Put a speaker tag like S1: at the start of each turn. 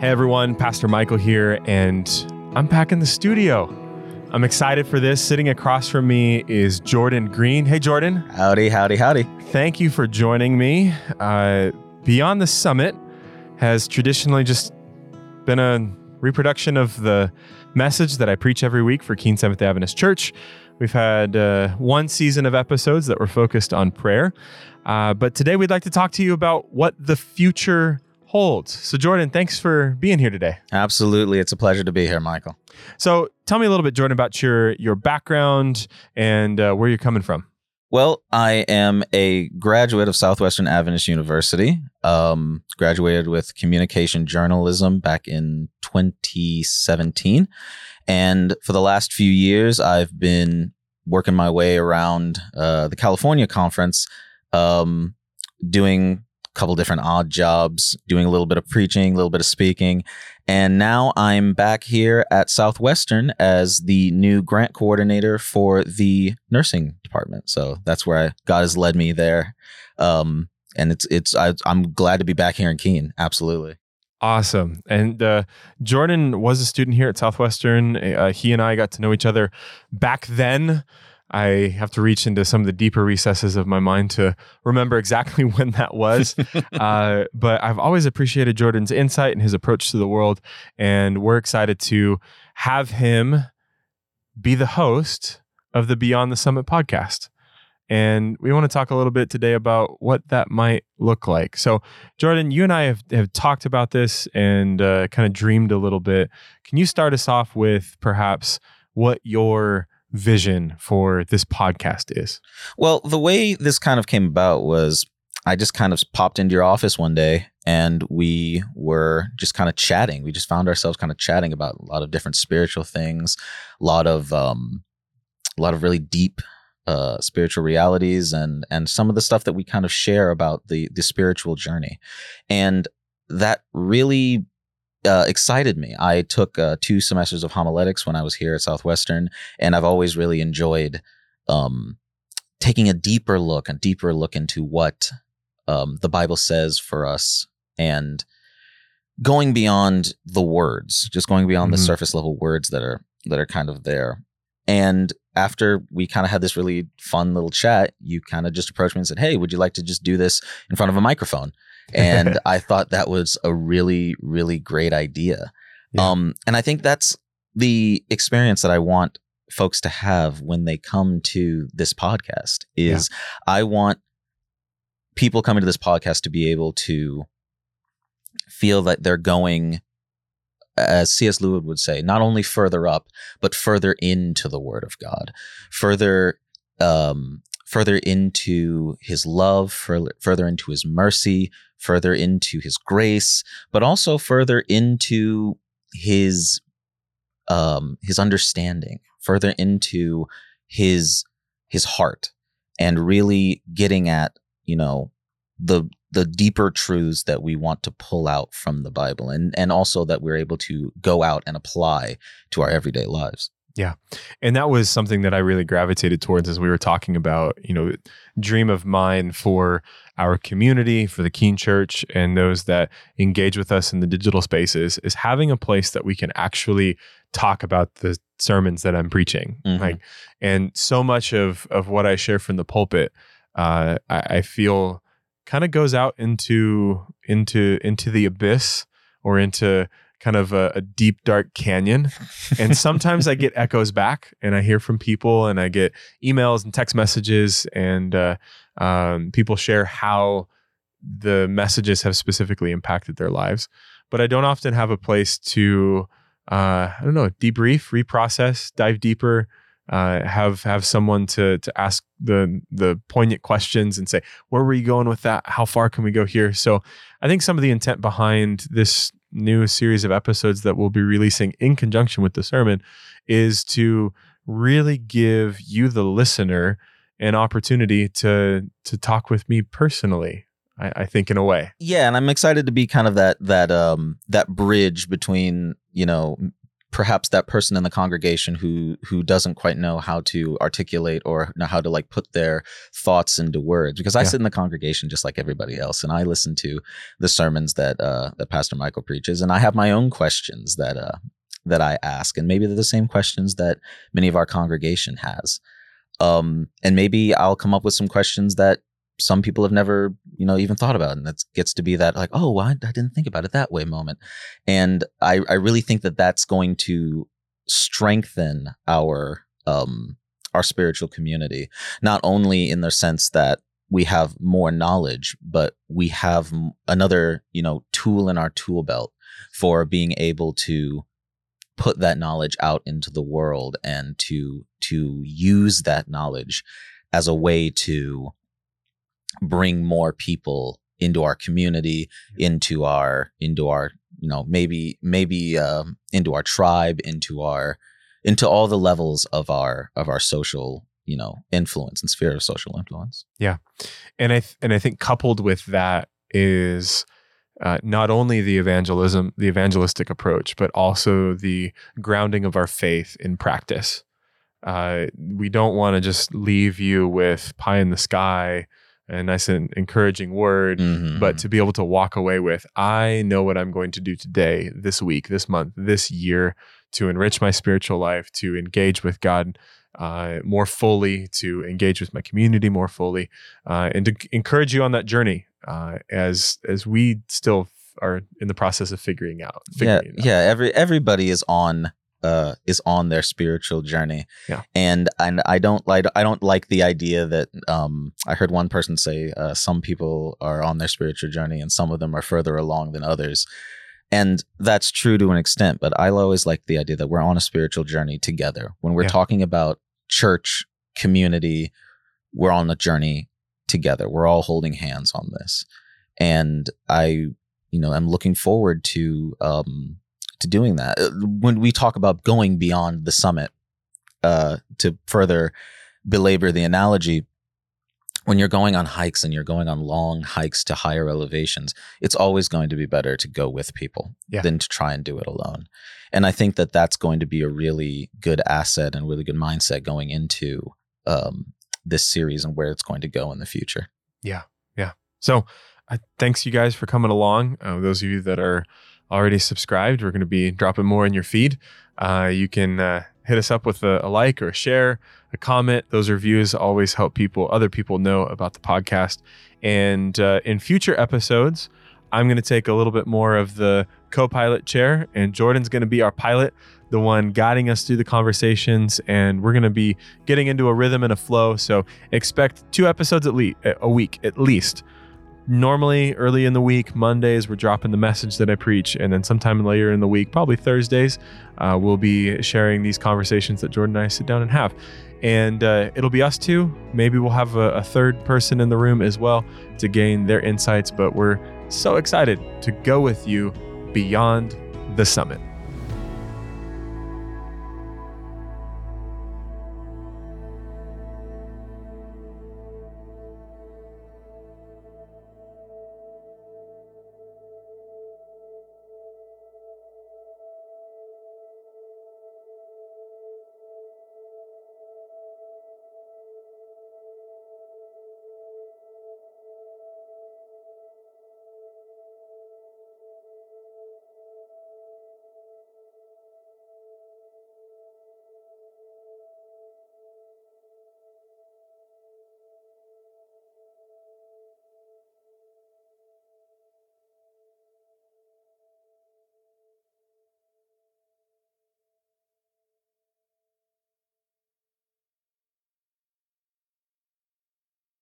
S1: Hey everyone, Pastor Michael here, and I'm back in the studio. I'm excited for this. Sitting across from me is Jordan Green. Hey Jordan,
S2: Howdy, howdy, howdy.
S1: thank you for joining me. Uh, Beyond the Summit has traditionally just been a reproduction of the message that I preach every week for Keene Seventh Adventist Church. We've had uh, one season of episodes that were focused on prayer, uh, but today we'd like to talk to you about what the future holds. So, Jordan, thanks for being here today.
S2: Absolutely. It's a pleasure to be here, Michael.
S1: So, tell me a little bit, Jordan, about your your background and uh, where you're coming from.
S2: Well, I am a graduate of Southwestern Adventist University. Um, graduated with communication journalism back in 2017. And for the last few years, I've been working my way around uh, the California conference, um, doing couple different odd jobs, doing a little bit of preaching, a little bit of speaking. And now I'm back here at Southwestern as the new grant coordinator for the nursing department. So that's where I, God has led me there. Um, and it's it's I, I'm glad to be back here in Keene. Absolutely.
S1: Awesome. And uh, Jordan was a student here at Southwestern. Uh, he and I got to know each other back then. I have to reach into some of the deeper recesses of my mind to remember exactly when that was. uh, but I've always appreciated Jordan's insight and his approach to the world. And we're excited to have him be the host of the Beyond the Summit podcast. And we want to talk a little bit today about what that might look like. So, Jordan, you and I have, have talked about this and uh, kind of dreamed a little bit. Can you start us off with perhaps what your vision for this podcast is?
S2: Well, the way this kind of came about was I just kind of popped into your office one day and we were just kind of chatting. We just found ourselves kind of chatting about a lot of different spiritual things, a lot of um, a lot of really deep uh, spiritual realities and and some of the stuff that we kind of share about the the spiritual journey, and that really uh, excited me. I took uh, two semesters of homiletics when I was here at Southwestern, and I've always really enjoyed um, taking a deeper look, a deeper look into what um, the Bible says for us, and going beyond the words, just going beyond the
S1: Mhm.
S2: surface level words that are that are kind of there. And after we kind of had this really fun little chat, you kind of just approached me and said, "Hey, would you like to just do this in front of a microphone?" And I thought that was a really, really great idea.
S1: Yeah.
S2: Um, and I think that's the experience that I want folks to have when they come to this podcast is I want people coming to this podcast to be able to feel that they're going as C.S. Lewis would say, not only further up, but further into the Word of God, further, um, further into His love, further, into His mercy, further into His grace, but also further into His, um, His understanding, further into His His heart, and really getting at you know the the deeper truths that we want to pull out from the Bible and and also that we're able to go out and apply to our everyday lives.
S1: And that was something that I really gravitated towards as we were talking about, you know, dream of mine for our community, for the Keene Church, and those that engage with us in the digital spaces is having a place that we can actually talk about the sermons that I'm preaching.
S2: Mhm.
S1: Like, and so much of of what I share from the pulpit, uh, I, I feel kind of goes out into into into the abyss or into kind of a, a deep dark canyon and sometimes I get echoes back, and I hear from people, and I get emails and text messages, and uh, um, people share how the messages have specifically impacted their lives. But I don't often have a place to, uh, I don't know, debrief, reprocess, dive deeper, uh, have have someone to to ask the the poignant questions and say, where were you going with that? How far can we go here? So I think some of the intent behind this new series of episodes that we'll be releasing in conjunction with the sermon is to really give you the listener an opportunity to to talk with me personally I, I think in a way.
S2: Yeah, and I'm excited to be kind of that that um that bridge between, you know, perhaps that person in the congregation who who doesn't quite know how to articulate or know how to like put their thoughts into words because I
S1: Yeah.
S2: sit in the congregation just like everybody else and I listen to the sermons that uh that Pastor Michael preaches and I have my own questions that uh that I ask and maybe they're the same questions that many of our congregation has um and maybe I'll come up with some questions that some people have never you know even thought about and that gets to be that like oh well, I, I didn't think about it that way moment. And I, I really think that that's going to strengthen our um our spiritual community. Not only in the sense that we have more knowledge but we have another you know tool in our tool belt for being able to put that knowledge out into the world and to to use that knowledge as a way to bring more people into our community into our into our you know maybe maybe um, into our tribe into our into all the levels of our of our social you know influence and sphere of social influence.
S1: Yeah, and I th- and I think coupled with that is uh, not only the evangelism, the evangelistic approach, but also the grounding of our faith in practice. Uh, we don't want to just leave you with pie in the sky, a nice and encouraging word,
S2: Mhm.
S1: but to be able to walk away with, I know what I'm going to do today, this week, this month, this year to enrich my spiritual life, to engage with God uh, more fully, to engage with my community more fully, uh, and to encourage you on that journey uh, as as we still are in the process of figuring out.
S2: yeah
S1: Figuring it out.
S2: yeah every everybody is on uh is on their spiritual journey.
S1: Yeah.
S2: and and i don't like i don't like the idea that um i heard one person say uh some people are on their spiritual journey and some of them are further along than others. And that's true to an extent but i always like the idea that we're on a spiritual journey together. When we're
S1: Yeah.
S2: talking about church community we're on a journey together. We're all holding hands on this. And i you know i'm looking forward to um to doing that Uh, when we talk about going beyond the summit uh to further belabor the analogy when you're going on hikes and you're going on long hikes to higher elevations it's always going to be better to go with people
S1: Yeah.
S2: than to try and do it alone and i think that that's going to be a really good asset and really good mindset going into um this series and where it's going to go in the future Yeah. Yeah.
S1: So, uh, thanks you guys for coming along. Uh, those of you that are already subscribed, we're going to be dropping more in your feed. Uh, you can uh, hit us up with a, a like or a share, a comment. Those reviews always help people, other people, know about the podcast. And uh, in future episodes, I'm going to take a little bit more of the co-pilot chair, and Jordan's going to be our pilot, the one guiding us through the conversations. And we're going to be getting into a rhythm and a flow. So expect two episodes at least a week at least normally early in the week mondays we're dropping the message that i preach and then sometime later in the week probably thursdays uh, we'll be sharing these conversations that jordan and i sit down and have. And uh, it'll be us two. Maybe we'll have a, a third person in the room as well to gain their insights but we're so excited to go with you beyond the summit